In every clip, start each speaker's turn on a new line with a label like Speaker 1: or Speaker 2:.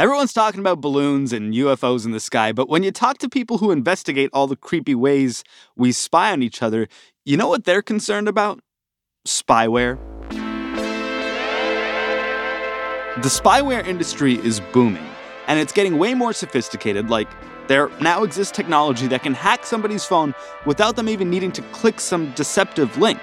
Speaker 1: Everyone's talking about balloons and UFOs in the sky, but when you talk to people who investigate all the creepy ways we spy on each other, you know what they're concerned about? Spyware. The spyware industry is booming, and it's getting way more sophisticated. Like, there now exists technology that can hack somebody's phone without them even needing to click some deceptive link.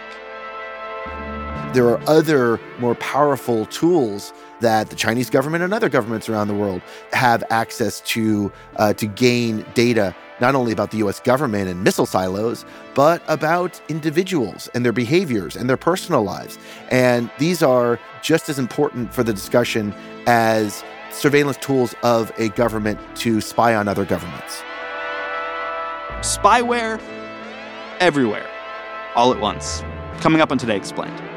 Speaker 2: There are other more powerful tools that the Chinese government and other governments around the world have access to uh, to gain data not only about the US government and missile silos, but about individuals and their behaviors and their personal lives. And these are just as important for the discussion as surveillance tools of a government to spy on other governments.
Speaker 1: Spyware everywhere, all at once. Coming up on Today Explained.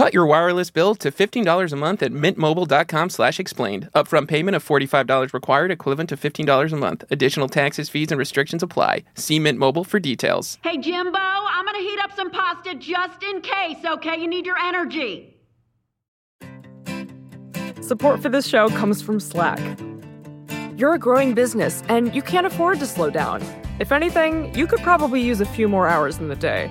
Speaker 3: Cut your wireless bill to $15 a month at mintmobile.com slash explained. Upfront payment of $45 required, equivalent to $15 a month. Additional taxes, fees, and restrictions apply. See Mint Mobile for details.
Speaker 4: Hey, Jimbo, I'm gonna heat up some pasta just in case, okay? You need your energy.
Speaker 5: Support for this show comes from Slack. You're a growing business and you can't afford to slow down. If anything, you could probably use a few more hours in the day.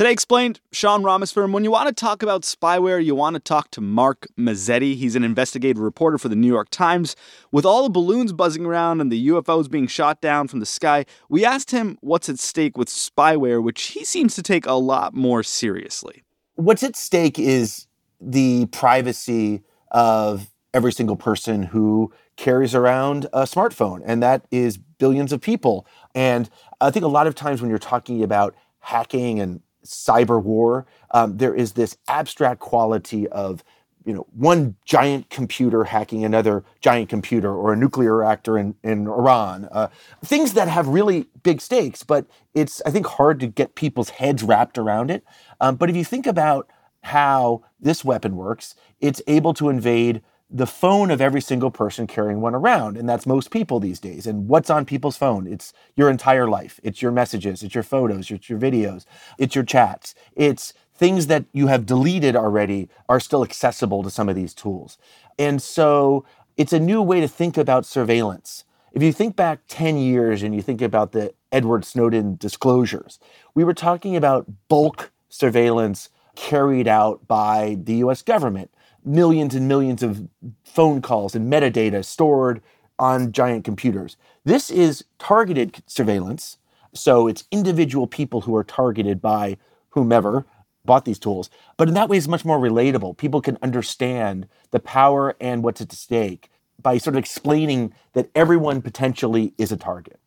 Speaker 1: Today Explained, Sean Rameswaram. When you want to talk about spyware, you want to talk to Mark Mazzetti. He's an investigative reporter for the New York Times. With all the balloons buzzing around and the UFOs being shot down from the sky, we asked him what's at stake with spyware, which he seems to take a lot more seriously.
Speaker 2: What's at stake is the privacy of every single person who carries around a smartphone, and that is billions of people. And I think a lot of times when you're talking about hacking and cyber war, um, there is this abstract quality of you know one giant computer hacking another giant computer or a nuclear reactor in, in iran uh, things that have really big stakes but it's i think hard to get people's heads wrapped around it. Um, but if you think about how this weapon works it's able to invade the phone of every single person carrying one around. And that's most people these days. And what's on people's phone? It's your entire life. It's your messages, it's your photos, it's your videos, it's your chats. It's things that you have deleted already are still accessible to some of these tools. And so it's a new way to think about surveillance. If you think back 10 years and you think about the Edward Snowden disclosures, we were talking about bulk surveillance carried out by the US government millions and millions of phone calls and metadata stored on giant computers. This is targeted surveillance. So it's individual people who are targeted by whomever bought these tools. But in that way, it's much more relatable. People can understand the power and what's at stake by sort of explaining that everyone potentially is a target.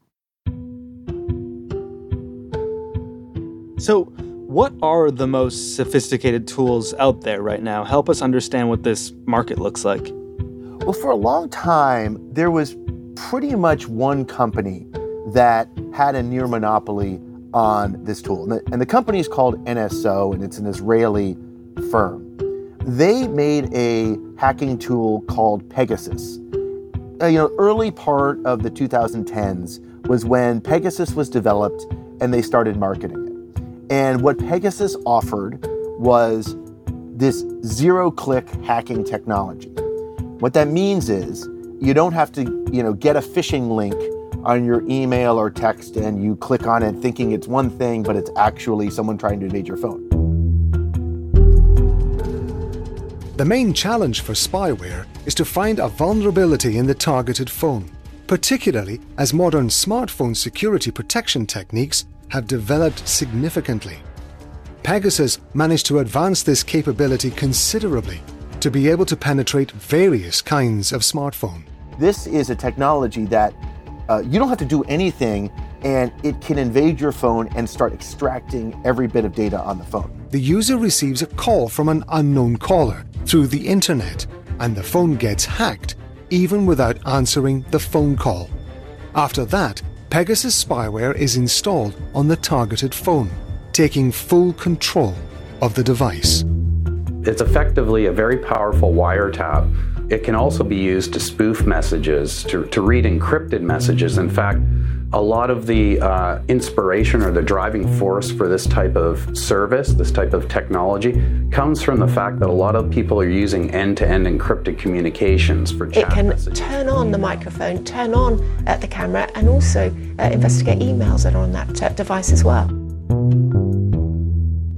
Speaker 1: So, what are the most sophisticated tools out there right now? Help us understand what this market looks like.
Speaker 2: Well, for a long time, there was pretty much one company that had a near monopoly on this tool. And the, and the company is called NSO, and it's an Israeli firm. They made a hacking tool called Pegasus. Uh, you know, early part of the 2010s was when Pegasus was developed and they started marketing. And what Pegasus offered was this zero click hacking technology. What that means is you don't have to, you know, get a phishing link on your email or text and you click on it thinking it's one thing, but it's actually someone trying to invade your phone.
Speaker 6: The main challenge for spyware is to find a vulnerability in the targeted phone, particularly as modern smartphone security protection techniques have developed significantly. Pegasus managed to advance this capability considerably to be able to penetrate various kinds of smartphone.
Speaker 2: This is a technology that uh, you don't have to do anything and it can invade your phone and start extracting every bit of data on the phone.
Speaker 6: The user receives a call from an unknown caller through the internet, and the phone gets hacked even without answering the phone call. After that, Pegasus spyware is installed on the targeted phone, taking full control of the device.
Speaker 7: It's effectively a very powerful wiretap it can also be used to spoof messages, to, to read encrypted messages. In fact, a lot of the uh, inspiration or the driving force for this type of service, this type of technology, comes from the fact that a lot of people are using end-to-end encrypted communications for chat
Speaker 8: It can
Speaker 7: messages.
Speaker 8: turn on the microphone, turn on uh, the camera, and also uh, investigate emails that are on that uh, device as well.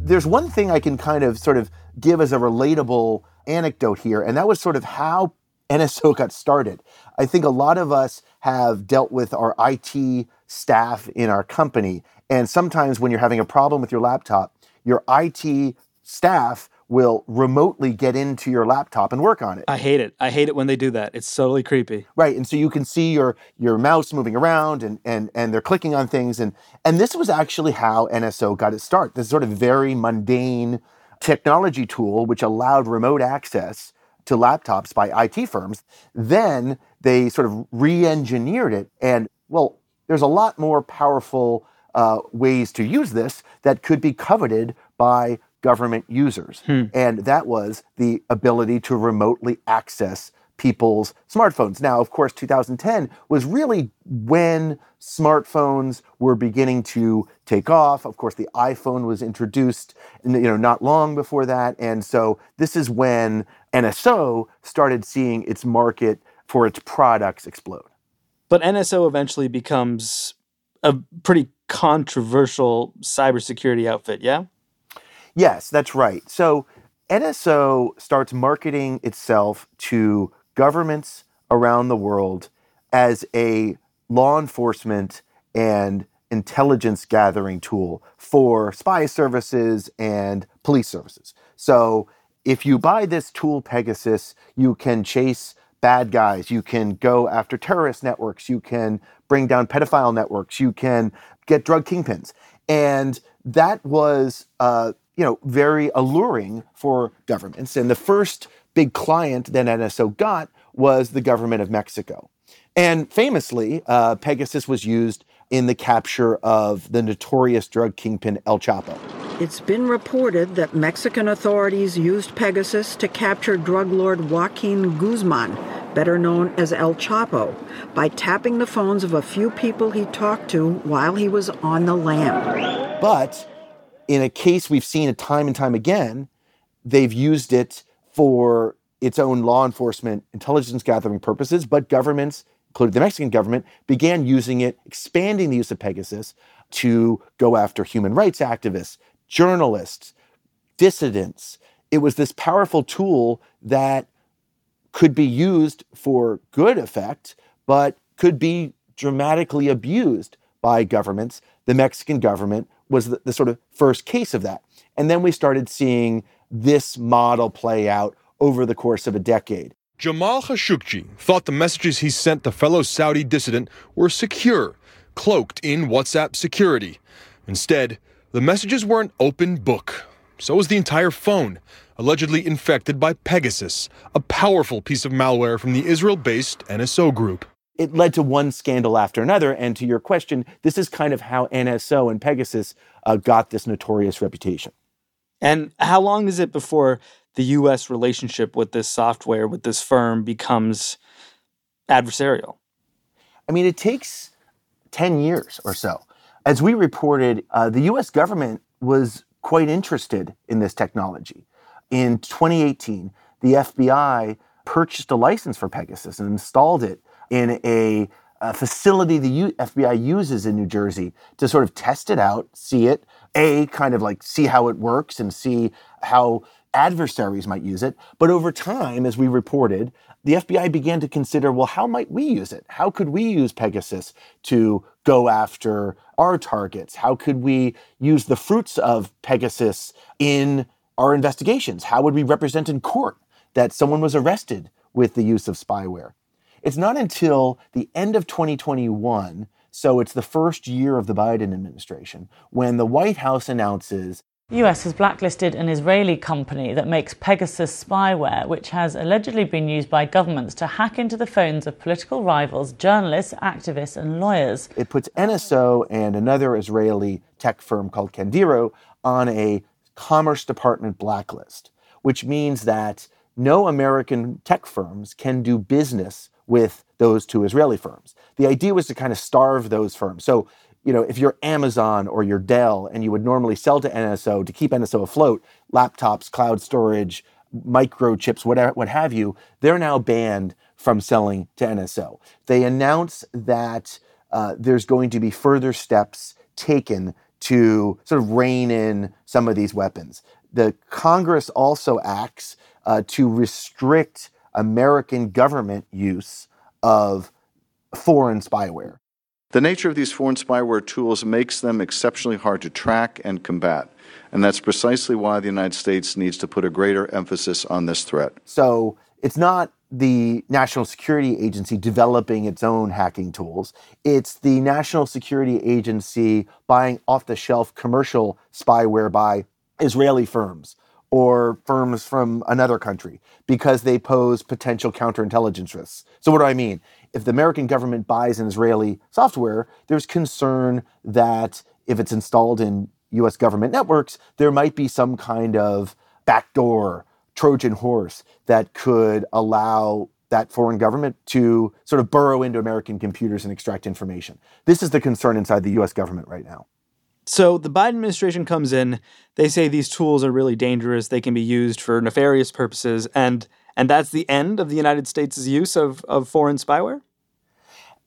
Speaker 2: There's one thing I can kind of sort of give as a relatable anecdote here, and that was sort of how NSO got started. I think a lot of us have dealt with our IT staff in our company, and sometimes when you're having a problem with your laptop, your IT staff will remotely get into your laptop and work on it.
Speaker 1: I hate it. I hate it when they do that. It's totally creepy.
Speaker 2: Right. And so you can see your your mouse moving around and and and they're clicking on things and and this was actually how NSO got its start. This sort of very mundane technology tool which allowed remote access to laptops by IT firms. Then they sort of re-engineered it and well, there's a lot more powerful uh, ways to use this that could be coveted by government users. And that was the ability to remotely access people's smartphones. Now, of course, 2010 was really when smartphones were beginning to take off. Of course, the iPhone was introduced, you know, not long before that, and so this is when NSO started seeing its market for its products explode.
Speaker 1: But NSO eventually becomes a pretty controversial cybersecurity outfit, yeah?
Speaker 2: Yes, that's right. So NSO starts marketing itself to governments around the world as a law enforcement and intelligence gathering tool for spy services and police services. So if you buy this tool, Pegasus, you can chase bad guys, you can go after terrorist networks, you can bring down pedophile networks, you can get drug kingpins. And that was uh, you know, very alluring for governments. And the first big client that NSO got was the government of Mexico. And famously, uh, Pegasus was used in the capture of the notorious drug kingpin El Chapo.
Speaker 9: It's been reported that Mexican authorities used Pegasus to capture drug lord Joaquin Guzman, better known as El Chapo, by tapping the phones of a few people he talked to while he was on the lam.
Speaker 2: But in a case we've seen it time and time again, they've used it for its own law enforcement intelligence gathering purposes, but governments, including the Mexican government, began using it, expanding the use of Pegasus to go after human rights activists, journalists, dissidents. It was this powerful tool that could be used for good effect, but could be dramatically abused by governments. The Mexican government was the, the, sort of first case of that. And then we started seeing this model play out over the course of a decade.
Speaker 10: Jamal Khashoggi thought the messages he sent the fellow Saudi dissident were secure, cloaked in WhatsApp security. Instead, the messages were an open book. So was the entire phone, allegedly infected by Pegasus, a powerful piece of malware from the Israel based NSO group
Speaker 2: it led to one scandal after another. And to your question, this is kind of how NSO and Pegasus uh, got this notorious reputation.
Speaker 1: And how long is it before the US relationship with this software, with this firm, becomes adversarial?
Speaker 2: I mean, it takes 10 years or so. As we reported, uh, the US government was quite interested in this technology. In 2018, the FBI purchased a license for Pegasus and installed it in a, a facility the U- FBI uses in New Jersey to sort of test it out, see it, A, kind of like see how it works and see how adversaries might use it. But over time, as we reported, the FBI began to consider well, how might we use it? How could we use Pegasus to go after our targets? How could we use the fruits of Pegasus in our investigations? How would we represent in court that someone was arrested with the use of spyware? It's not until the end of 2021, so it's the first year of the Biden administration, when the White House announces
Speaker 11: the US has blacklisted an Israeli company that makes Pegasus spyware, which has allegedly been used by governments to hack into the phones of political rivals, journalists, activists, and lawyers.
Speaker 2: It puts NSO and another Israeli tech firm called Candiru on a Commerce Department blacklist, which means that no American tech firms can do business with those two Israeli firms. The idea was to kind of starve those firms. So you know, if you're Amazon or you're Dell and you would normally sell to NSO to keep NSO afloat, laptops, cloud storage, microchips, whatever, what have you, they're now banned from selling to NSO. They announce that uh, there's going to be further steps taken to sort of rein in some of these weapons. The Congress also acts uh, to restrict American government use of foreign spyware.
Speaker 12: The nature of these foreign spyware tools makes them exceptionally hard to track and combat. And that's precisely why the United States needs to put a greater emphasis on this threat.
Speaker 2: So it's not the National Security Agency developing its own hacking tools. It's the National Security Agency buying off the shelf commercial spyware by Israeli firms or firms from another country because they pose potential counterintelligence risks. So, what do I mean? if the American government buys an Israeli software, there's concern that if it's installed in US government networks, there might be some kind of backdoor Trojan horse that could allow that foreign government to sort of burrow into American computers and extract information. This is the concern inside the US government right now.
Speaker 1: So the Biden administration comes in, they say these tools are really dangerous, they can be used for nefarious purposes, and and that's the end of the United States' use of, of foreign spyware?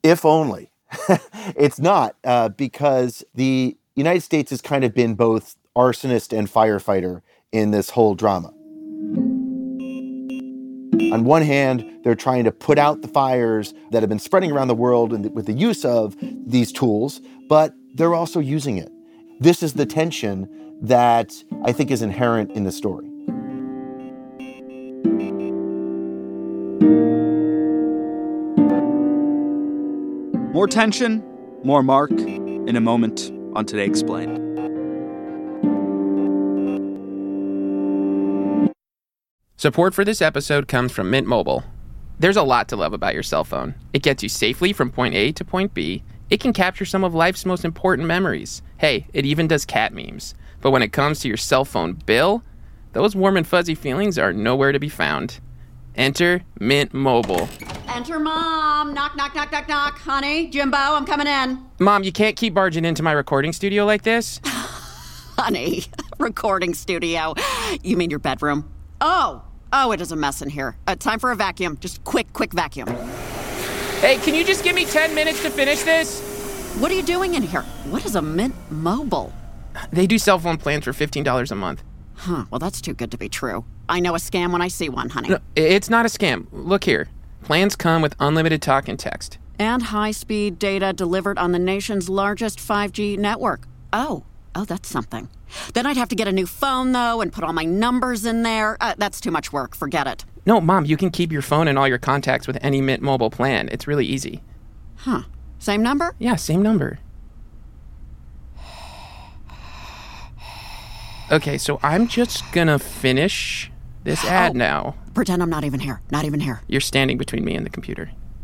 Speaker 2: If only. it's not, uh, because the United States has kind of been both arsonist and firefighter in this whole drama. On one hand, they're trying to put out the fires that have been spreading around the world with the use of these tools, but they're also using it. This is the tension that I think is inherent in the story.
Speaker 1: More tension, more Mark in a moment on Today Explained.
Speaker 3: Support for this episode comes from Mint Mobile. There's a lot to love about your cell phone. It gets you safely from point A to point B. It can capture some of life's most important memories. Hey, it even does cat memes. But when it comes to your cell phone bill, those warm and fuzzy feelings are nowhere to be found. Enter Mint Mobile.
Speaker 4: Enter mom. Knock, knock, knock, knock, knock. Honey, Jimbo, I'm coming in.
Speaker 3: Mom, you can't keep barging into my recording studio like this.
Speaker 4: Honey, recording studio. You mean your bedroom? Oh, oh, it is a mess in here. Uh, time for a vacuum. Just quick, quick vacuum.
Speaker 3: Hey, can you just give me 10 minutes to finish this?
Speaker 4: What are you doing in here? What is a Mint Mobile?
Speaker 3: They do cell phone plans for $15 a month.
Speaker 4: Huh, well, that's too good to be true. I know a scam when I see one, honey.
Speaker 3: No, it's not a scam. Look here. Plans come with unlimited talk and text.
Speaker 4: And high speed data delivered on the nation's largest 5G network. Oh, oh, that's something. Then I'd have to get a new phone, though, and put all my numbers in there. Uh, that's too much work. Forget it.
Speaker 3: No, Mom, you can keep your phone and all your contacts with any Mint Mobile plan. It's really easy.
Speaker 4: Huh. Same number?
Speaker 3: Yeah, same number. Okay, so I'm just gonna finish this oh. ad
Speaker 4: oh,
Speaker 3: now.
Speaker 4: Pretend I'm not even here. Not even here.
Speaker 3: You're standing between me and the computer.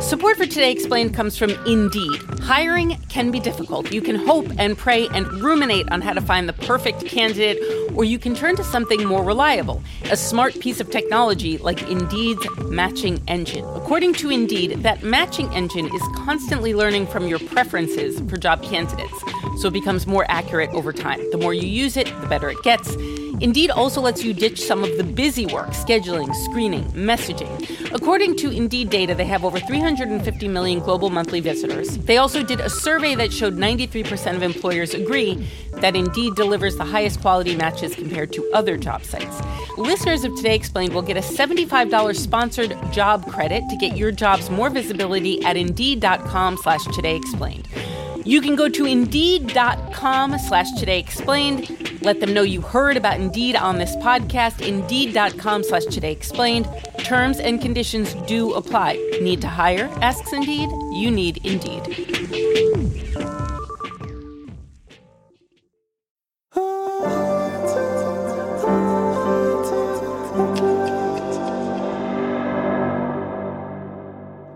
Speaker 13: Support for Today Explained comes from Indeed. Hiring can be difficult. You can hope and pray and ruminate on how to find the perfect candidate, or you can turn to something more reliable a smart piece of technology like Indeed's matching engine. According to Indeed, that matching engine is constantly learning from your preferences for job candidates, so it becomes more accurate over time. The more you use it, the better it gets. Indeed also lets you ditch some of the busy work, scheduling, screening, messaging. According to Indeed data, they have over 350 million global monthly visitors. They also did a survey that showed 93% of employers agree that Indeed delivers the highest quality matches compared to other job sites. Listeners of Today Explained will get a $75 sponsored job credit to get your jobs more visibility at Indeed.com slash Today Explained. You can go to Indeed.com slash Today Explained. Let them know you heard about Indeed on this podcast. Indeed.com slash Today Explained. Terms and conditions do apply. Need to hire? Asks Indeed. You need Indeed.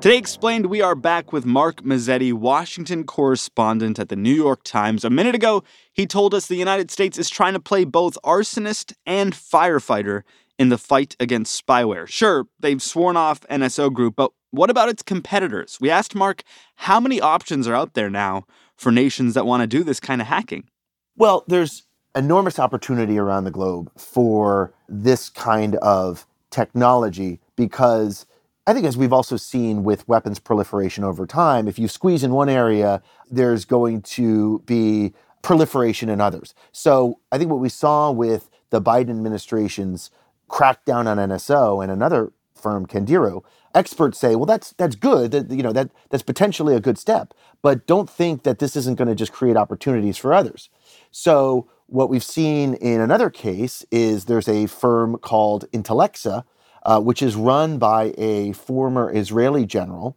Speaker 1: Today Explained, we are back with Mark Mazzetti, Washington correspondent at the New York Times. A minute ago, he told us the United States is trying to play both arsonist and firefighter in the fight against spyware. Sure, they've sworn off NSO Group, but what about its competitors? We asked Mark how many options are out there now for nations that want to do this kind of hacking.
Speaker 2: Well, there's enormous opportunity around the globe for this kind of technology because I think, as we've also seen with weapons proliferation over time, if you squeeze in one area, there's going to be proliferation in others. So I think what we saw with the Biden administration's crackdown on NSO and another firm, Candiru, experts say, well, that's that's good. That you know that that's potentially a good step, but don't think that this isn't going to just create opportunities for others. So what we've seen in another case is there's a firm called Intellexa uh, which is run by a former Israeli general.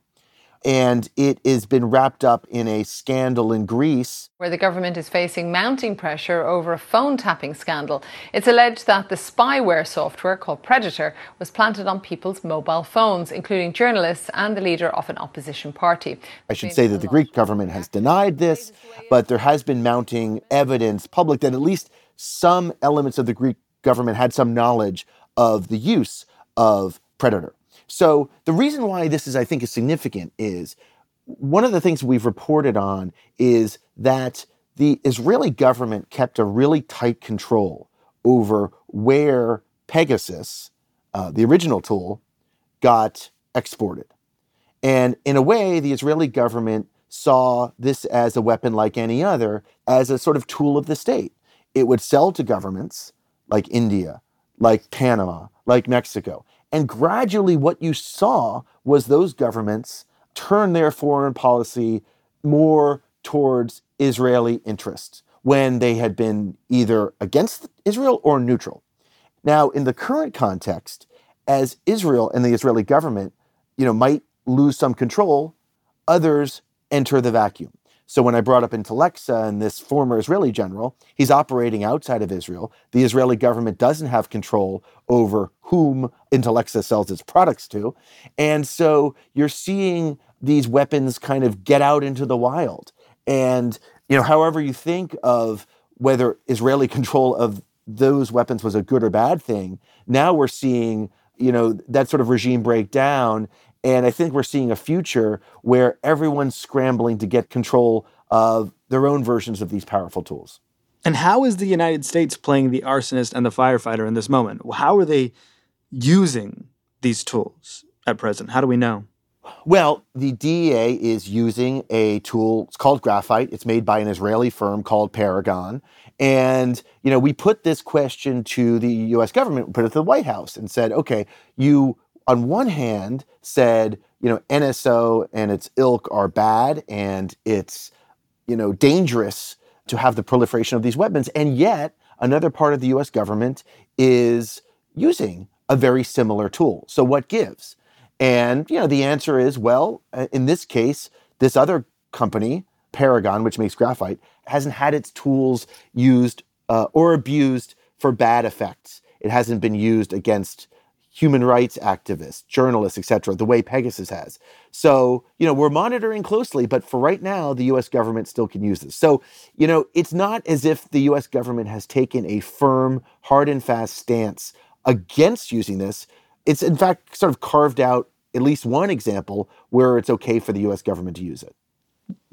Speaker 2: And it has been wrapped up in a scandal in Greece.
Speaker 14: Where the government is facing mounting pressure over a phone tapping scandal. It's alleged that the spyware software called Predator was planted on people's mobile phones, including journalists and the leader of an opposition party.
Speaker 2: I should say that the Greek government has denied this, but there has been mounting evidence public that at least some elements of the Greek government had some knowledge of the use of predator. So the reason why this is, I think, is significant is one of the things we've reported on is that the Israeli government kept a really tight control over where Pegasus, uh, the original tool, got exported. And in a way, the Israeli government saw this as a weapon like any other, as a sort of tool of the state. It would sell to governments like India, like Panama, like Mexico. And gradually, what you saw was those governments turn their foreign policy more towards Israeli interests when they had been either against Israel or neutral. Now, in the current context, as Israel and the Israeli government, you know, might lose some control, others enter the vacuum. So when I brought up Intellexa and this former Israeli general, he's operating outside of Israel. The Israeli government doesn't have control over whom Intellexa sells its products to. And so you're seeing these weapons kind of get out into the wild. And, you know, however you think of whether Israeli control of those weapons was a good or bad thing, now we're seeing, you know, that sort of regime break down and I think we're seeing a future where everyone's scrambling to get control of their own versions of these powerful tools.
Speaker 1: And how is the United States playing the arsonist and the firefighter in this moment? How are they using these tools at present? How do we know?
Speaker 2: Well, the DEA is using a tool. It's called Graphite. It's made by an Israeli firm called Paragon. And, you know, we put this question to the US government, put it to the White House and said, okay, you on one hand said, you know, NSO and its ilk are bad and it's, you know, dangerous to have the proliferation of these weapons. And yet, another part of the US government is using a very similar tool. So what gives? And, you know, the answer is, well, uh, in this case, this other company, Paragon, which makes graphite, hasn't had its tools used uh, or abused for bad effects. It hasn't been used against human rights activists, journalists, etc., the way Pegasus has. So, you know, we're monitoring closely, but for right now, the US government still can use this. So, you know, it's not as if the US government has taken a firm, hard and fast stance against using this. It's in fact sort of carved out at least one example where it's okay for the US government to use it.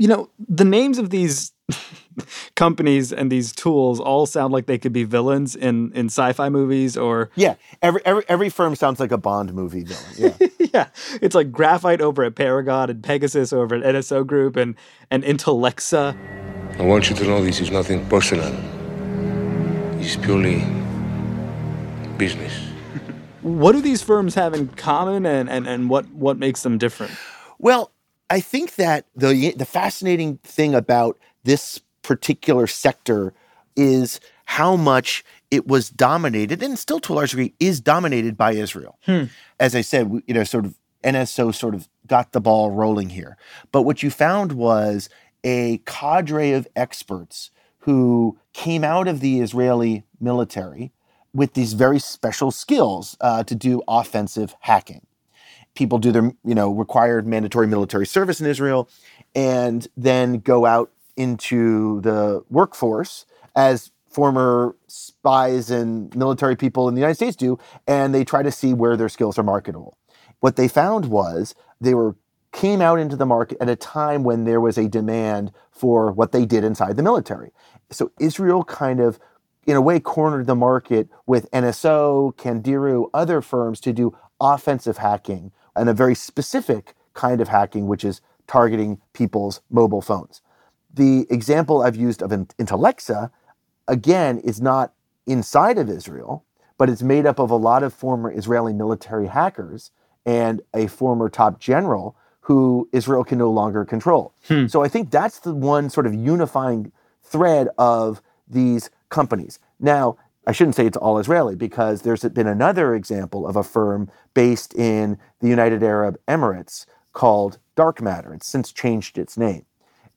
Speaker 1: You know, the names of these companies and these tools all sound like they could be villains in in sci-fi movies or
Speaker 2: Yeah, every every every firm sounds like a Bond movie villain. Yeah.
Speaker 1: yeah, it's like Graphite over at Paragon and Pegasus over at NSO Group and and Intellexa.
Speaker 15: I want you to know this is nothing personal. It's purely business.
Speaker 1: What do these firms have in common and, and, and what, what makes them different?
Speaker 2: Well, I think that the the fascinating thing about this particular sector is how much it was dominated and still to a large degree is dominated by Israel.
Speaker 1: Hmm.
Speaker 2: As I said, you know, sort of NSO sort of got the ball rolling here. But what you found was a cadre of experts who came out of the Israeli military with these very special skills uh, to do offensive hacking. People do their, you know, required mandatory military service in Israel and then go out into the workforce as former spies and military people in the United States do, and they try to see where their skills are marketable. What they found was they were came out into the market at a time when there was a demand for what they did inside the military. So Israel kind of in a way cornered the market with NSO, Candiru, other firms to do offensive hacking and a very specific kind of hacking which is targeting people's mobile phones. The example I've used of Intellexa again is not inside of Israel, but it's made up of a lot of former Israeli military hackers and a former top general who Israel can no longer control.
Speaker 1: Hmm.
Speaker 2: So I think that's the one sort of unifying thread of these companies. Now, I shouldn't say it's all Israeli because there's been another example of a firm based in the United Arab Emirates called Dark Matter. It's since changed its name.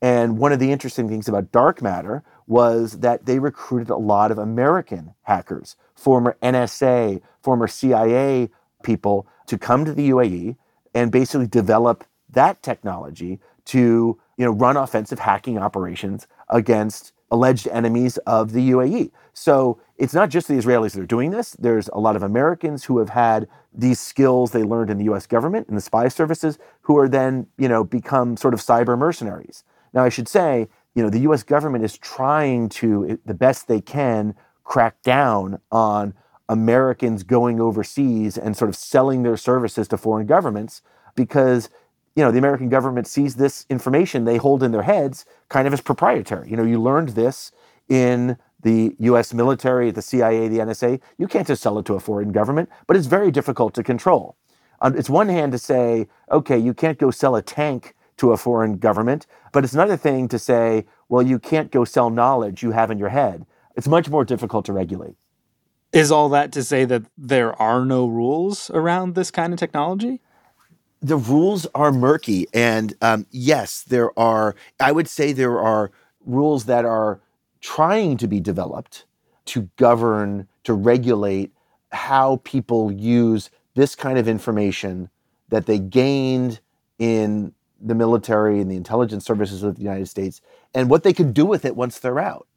Speaker 2: And one of the interesting things about Dark Matter was that they recruited a lot of American hackers, former NSA, former CIA people to come to the UAE and basically develop that technology to you know run offensive hacking operations against alleged enemies of the UAE. So it's not just the Israelis that are doing this. There's a lot of Americans who have had these skills they learned in the US government and the spy services who are then, you know, become sort of cyber mercenaries. Now I should say, you know, the US government is trying to the best they can crack down on Americans going overseas and sort of selling their services to foreign governments because you know the American government sees this information they hold in their heads kind of as proprietary. You know, you learned this in the US military, the CIA, the NSA. You can't just sell it to a foreign government, but it's very difficult to control. On it's one hand to say, okay, you can't go sell a tank to a foreign government, but it's another thing to say, well, you can't go sell knowledge you have in your head. It's much more difficult to regulate.
Speaker 1: Is all that to say that there are no rules around this kind of technology?
Speaker 2: The rules are murky. And um, yes, there are, I would say there are rules that are trying to be developed to govern, to regulate how people use this kind of information that they gained in the military and the intelligence services of the United States and what they can do with it once they're out.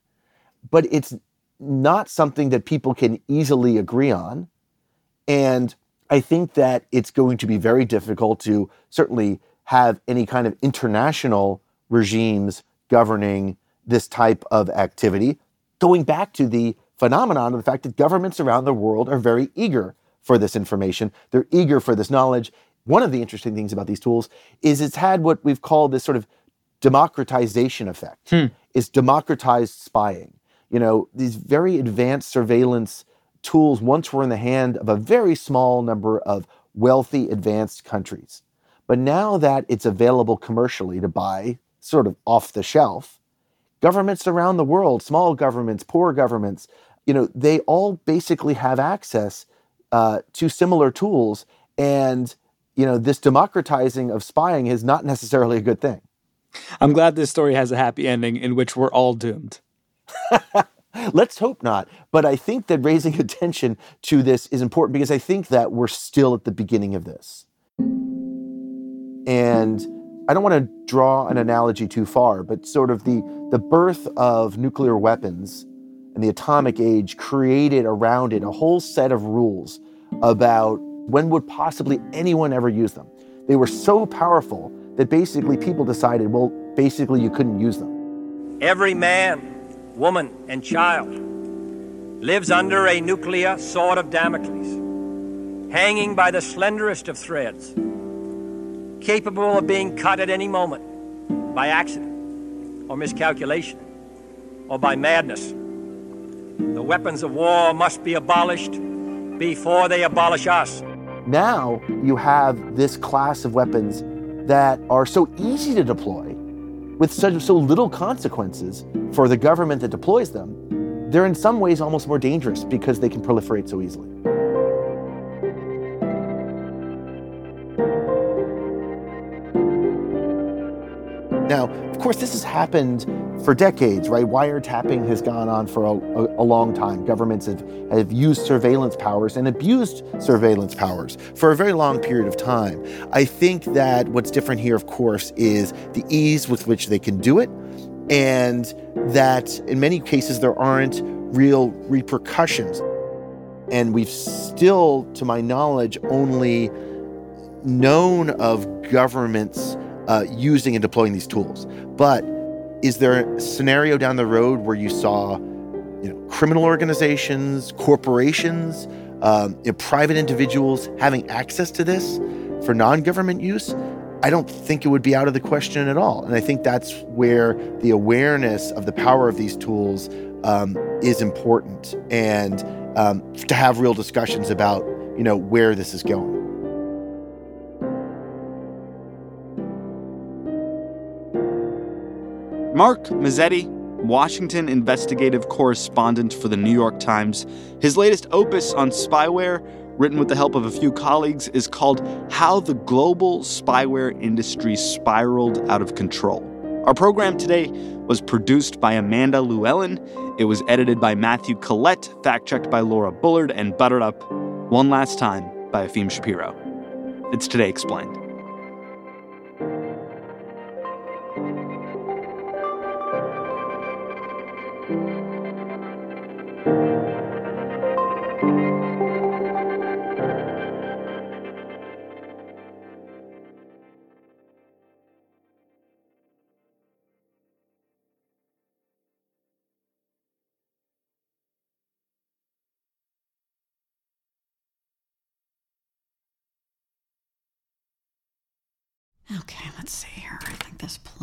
Speaker 2: But it's not something that people can easily agree on. And I think that it's going to be very difficult to certainly have any kind of international regimes governing this type of activity, going back to the phenomenon of the fact that governments around the world are very eager for this information. They're eager for this knowledge. One of the interesting things about these tools is it's had what we've called this sort of democratization effect.
Speaker 1: Hmm.
Speaker 2: It's democratized spying. You know, these very advanced surveillance tools once were in the hand of a very small number of wealthy, advanced countries. But now that it's available commercially to buy, sort of off the shelf, governments around the world, small governments, poor governments, you know, they all basically have access uh, to similar tools. And, you know, this democratizing of spying is not necessarily a good thing.
Speaker 1: I'm glad this story has a happy ending in which we're all doomed.
Speaker 2: Let's hope not. But I think that raising attention to this is important because I think that we're still at the beginning of this. And I don't want to draw an analogy too far, but sort of the, the birth of nuclear weapons and the atomic age created around it a whole set of rules about when would possibly anyone ever use them. They were so powerful that basically people decided, well, basically you couldn't use them.
Speaker 16: Every man, woman, and child lives under a nuclear sword of Damocles, hanging by the slenderest of threads, capable of being cut at any moment by accident or miscalculation or by madness. The weapons of war must be abolished before they abolish us.
Speaker 2: Now you have this class of weapons that are so easy to deploy with such so little consequences for the government that deploys them. They're in some ways almost more dangerous because they can proliferate so easily. Now, course, this has happened for decades, right? Wiretapping has gone on for a, a, long time. Governments have, have used surveillance powers and abused surveillance powers for a very long period of time. I think that what's different here, of course, is the ease with which they can do it, and that in many cases there aren't real repercussions. And we've still, to my knowledge, only known of governments uh, using and deploying these tools. But is there a scenario down the road where you saw you know, criminal organizations, corporations, um, you know, private individuals having access to this for non government use? I don't think it would be out of the question at all. And I think that's where the awareness of the power of these tools um, is important and um, to have real discussions about you know where this is going.
Speaker 1: Mark Mazzetti, Washington investigative correspondent for the New York Times. His latest opus on spyware, written with the help of a few colleagues, is called How the Global Spyware Industry Spiraled Out of Control. Our program today was produced by Amanda Llewellyn. It was edited by Matthew Collette, fact checked by Laura Bullard, and buttered up one last time by Efim Shapiro. It's Today Explained.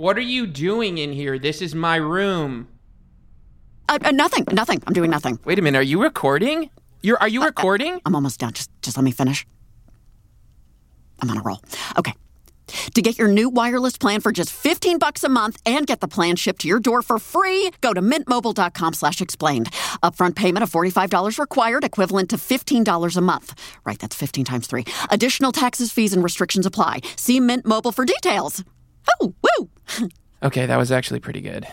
Speaker 3: What are you doing in here? This is my room.
Speaker 4: Uh, uh, nothing, nothing. I'm doing nothing.
Speaker 3: Wait a minute. Are you recording? You're are you recording?
Speaker 4: I'm almost done. Just just let me finish. I'm on a roll. Okay. To get your new wireless plan for just 15 bucks a month and get the plan shipped to your door for free, go to mintmobile.com slash explained. Upfront payment of $45 required, equivalent to $15 a month. Right, that's 15 times 3. Additional taxes, fees, and restrictions apply. See Mint Mobile for details. Oh, woo!
Speaker 3: okay, that was actually pretty good.